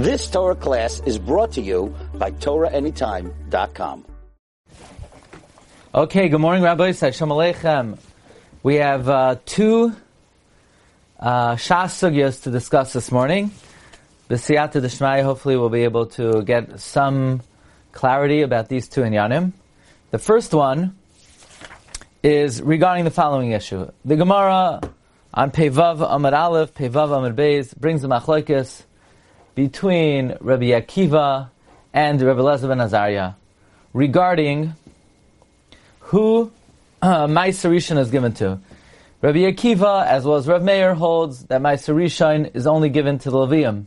This Torah class is brought to you by TorahAnytime.com. Okay, good morning, Rabbi Shalom Aleichem. We have uh, two uh, Shas sugyas to discuss this morning. The Siyata Deshmai hopefully will be able to get some clarity about these two inyanim. The first one is regarding the following issue. The Gemara on Pevav Amud Aleph, Pevav Amud Beis brings the machlokes between Rabbi Akiva and Rabbi Elazar ben Azariah regarding who uh, Ma'aser Rishon is given to. Rabbi Akiva, as well as Rav Meir, holds that Ma'aser Rishon is only given to the Levium.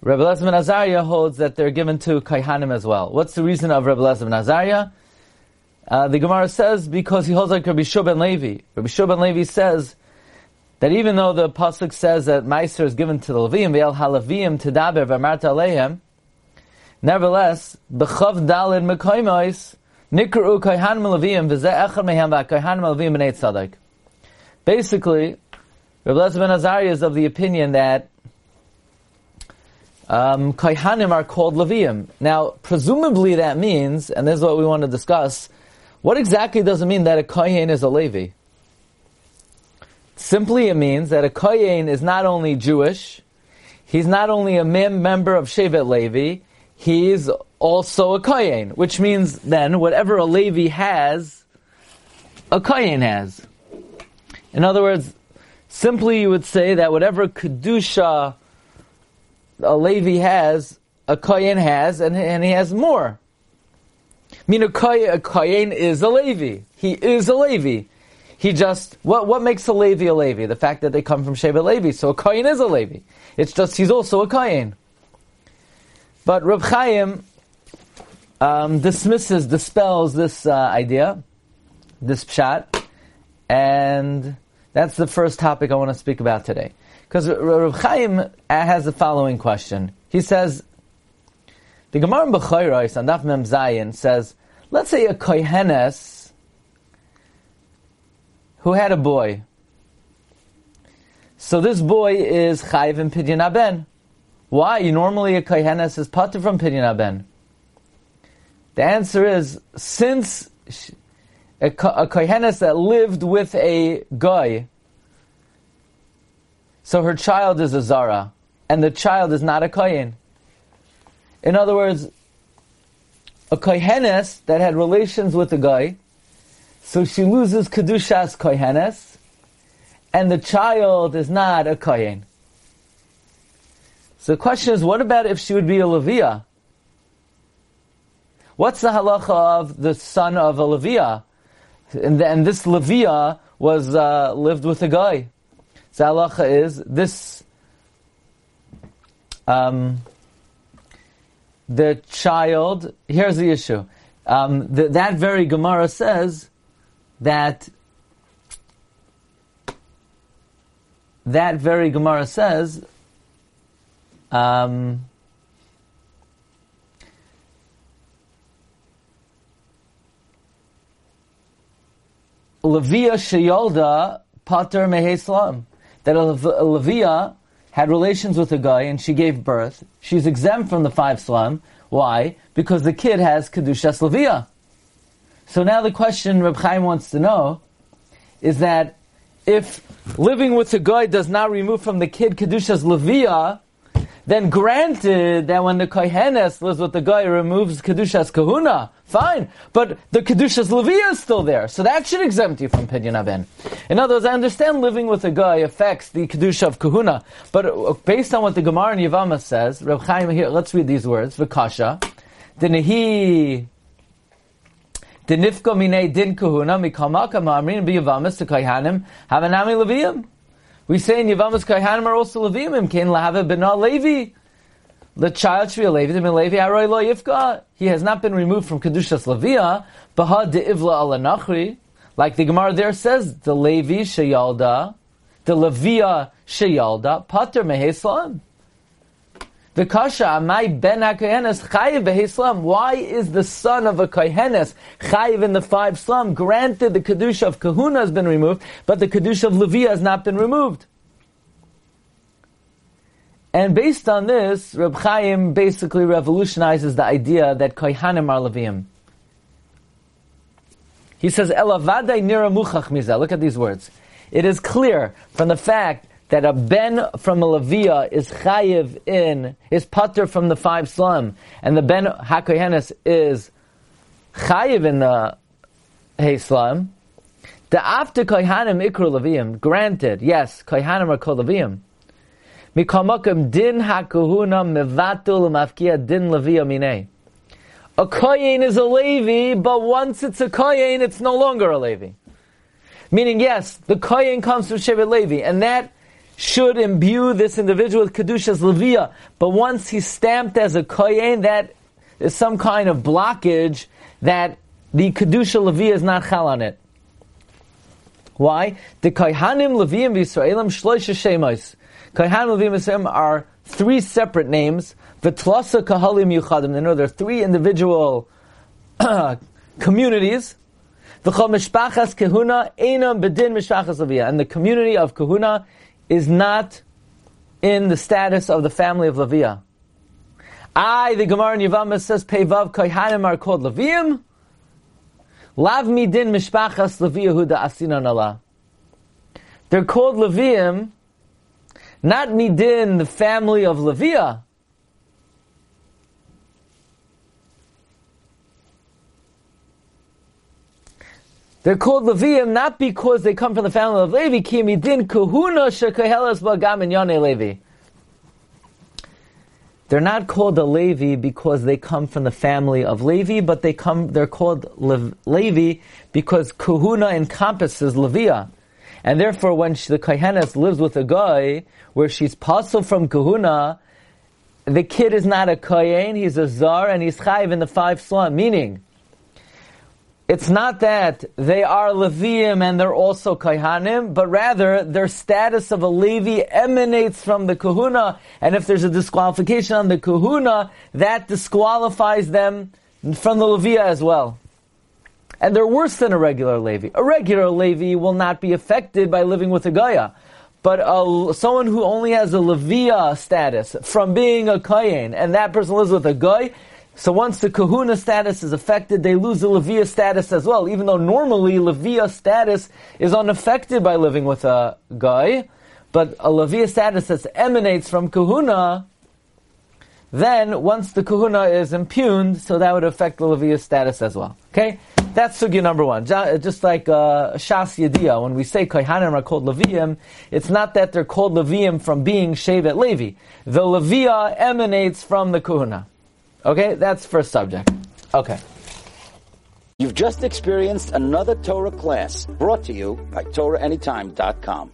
Rabbi Elazar ben Azariah holds that they're given to Kaihanim as well. What's the reason of Rabbi Elazar ben Azariah? Uh, the Gemara says because he holds like Rabbi Shub ben Levi. Rabbi Shub ben Levi says that even though the pasuk says that Meiser is given to the Levium, ve'el halavim tedaber v'amarta aleihem, nevertheless, b'chav dalin mekoimois, nikru kaihan melavim v'zeh echad melavim. Basically, Rabbi Elazar ben Azariah is of the opinion that um, Kaihanim are called Levium. Now, presumably that means, and this is what we want to discuss, what exactly does it mean that a Kohen is a Levi? Simply it means that a Kohen is not only Jewish, he's not only a mem- member of Shevet Levi, he's also a Kohen, which means then whatever a Levi has, a Kohen has. In other words, simply you would say that whatever Kedusha a Levi has, a Kohen has, and, and he has more. I mean, a Kohen is a Levi. He is a Levi. He just, what, what makes a Levi a Levi? The fact that they come from Sheva Levi. So a Kohen is a Levi. It's just, he's also a Kohen. But Reb Chaim um, dismisses, dispels this uh, idea, this pshat, and that's the first topic I want to speak about today. Because Reb Chaim has the following question. He says, the Gemara in Bechayros Daf Mem Zayin says, let's say a kohenes who had a boy. So this boy is chayiv in pidyon aben. Why? Normally a kohenes is pater from pidyon aben. The answer is since a, kohenes that lived with a guy, so her child is a zara, and the child is not a kohen. In other words, a kohenes that had relations with a guy, so she loses kedushas kohenes, and the child is not a kohen. So the question is, what about if she would be a levia? What's the halacha of the son of a levia? And, and this levia was uh, lived with a guy. So halacha is this. Um, the child, here's the issue. Um, that very Gemara says that that very Gemara says um, Levia Sheyolda Pater Meheslam that a Levia had relations with a guy and she gave birth, she's exempt from the five slum. Why? Because the kid has Kedushas Levia. So now the question Reb Chaim wants to know is that if living with a guy does not remove from the kid Kedushas Levia, then granted that when the Kohenes lives with the guy removes Kedushas Kahuna, fine. But the Kedushas Levia is still there, so that should exempt you from Pidyon Aben. In other words, I understand living with a guy affects the Kedusha of Kahuna, but uh, based on what the Gemara in Yavama says, Reb Chaim, here, let's read these words, V'kasha, Dinehi Dinifko mine din kahuna mikamaka ma'amrin b'yavamas to kaihanim havanami leviyim. We say in Yavamas Kaihanim are also Levim. Can lahave b'na Levi. The child a Levi. The Levi aroy lo yifka. He has not been removed from kedushas Levia. Baha de'ivla ala nachri. Like the Gemara there says, the Levi sheyalda, the Levia sheyalda, pater meheslam. The kasha amai ben hakohenes chayiv beheslam. Why is the son of a kohenes chayiv in the five slum? Granted, the kedusha of kahuna has been removed, but the kedusha of Levi has not been removed. And based on this, Reb Chaim basically revolutionizes the idea that Kohanim are. He says, nira muchach. Look at these words. It is clear from the fact that a ben from a Levia is chayiv in, is putter from the five slum, and the ben hakohenes is chayiv in the hey slum. The after kohanim ikru leviim. Granted, yes, kohanim are called leviim. Mikamakam din hakuhuna mevatul mafkia din levia minei. A koyin is a Levi, but once it's a koyin, it's no longer a Levi. Meaning, yes, the koyin comes from Shevet Levi, and that should imbue this individual with Kedusha's Levia. But once he's stamped as a koyin, that is some kind of blockage that the Kedusha Levia is not chal on it. Why? The Kohanim Leviim V'Yisraelim Shloisha Shemos. Kohanim Leviim V'Yisraelim are three separate names. V'Tlasa Kahalim Yuchadim. know there are three individual communities. V'Chol Mishpachas Kahuna Einam Bedin Mishpachas Levia. And the community of Kahuna is not in the status of the family of Leviah. I, the Gemara in Yevamah says, Pevav Kohanim are called Leviim. Lav midin mishpachas Leviyahu da asinan Allah. They're called Leviim, not midin, the family of Leviah. They're called Leviim not because they come from the family of Levi, ki midin kuhuna shekahelas bagam in Levi. They're not called a Levi because they come from the family of Levi, but they come, they're called Le- Levi because Kahuna encompasses Leviah. And therefore, when she, the Kohenes lives with a guy where she's puzzled from Kahuna, the kid is not a Kohen, he's a Zar, and he's Chayiv in the five slum, meaning, it's not that they are Leviim and they're also Kaihanim, but rather their status of a Levi emanates from the Kahuna, and if there's a disqualification on the Kahuna, that disqualifies them from the Leviah as well. And they're worse than a regular Levi. A regular Levi will not be affected by living with a Gaia. But a, someone who only has a Leviah status from being a Kayin, and that person lives with a Guy, so once the kahuna status is affected, they lose the levia status as well, even though normally levia status is unaffected by living with a guy, but a levia status that emanates from kahuna, then once the kahuna is impugned, so that would affect the levia status as well. Okay? That's sugya number one. Just like uh, Shas Yediyah, when we say Kohanim are called Leviim, it's not that they're called Leviim from being Shevet Levi. The Levia emanates from the Kahuna. Okay, that's first subject. Okay. You've just experienced another Torah class brought to you by TorahAnytime.com.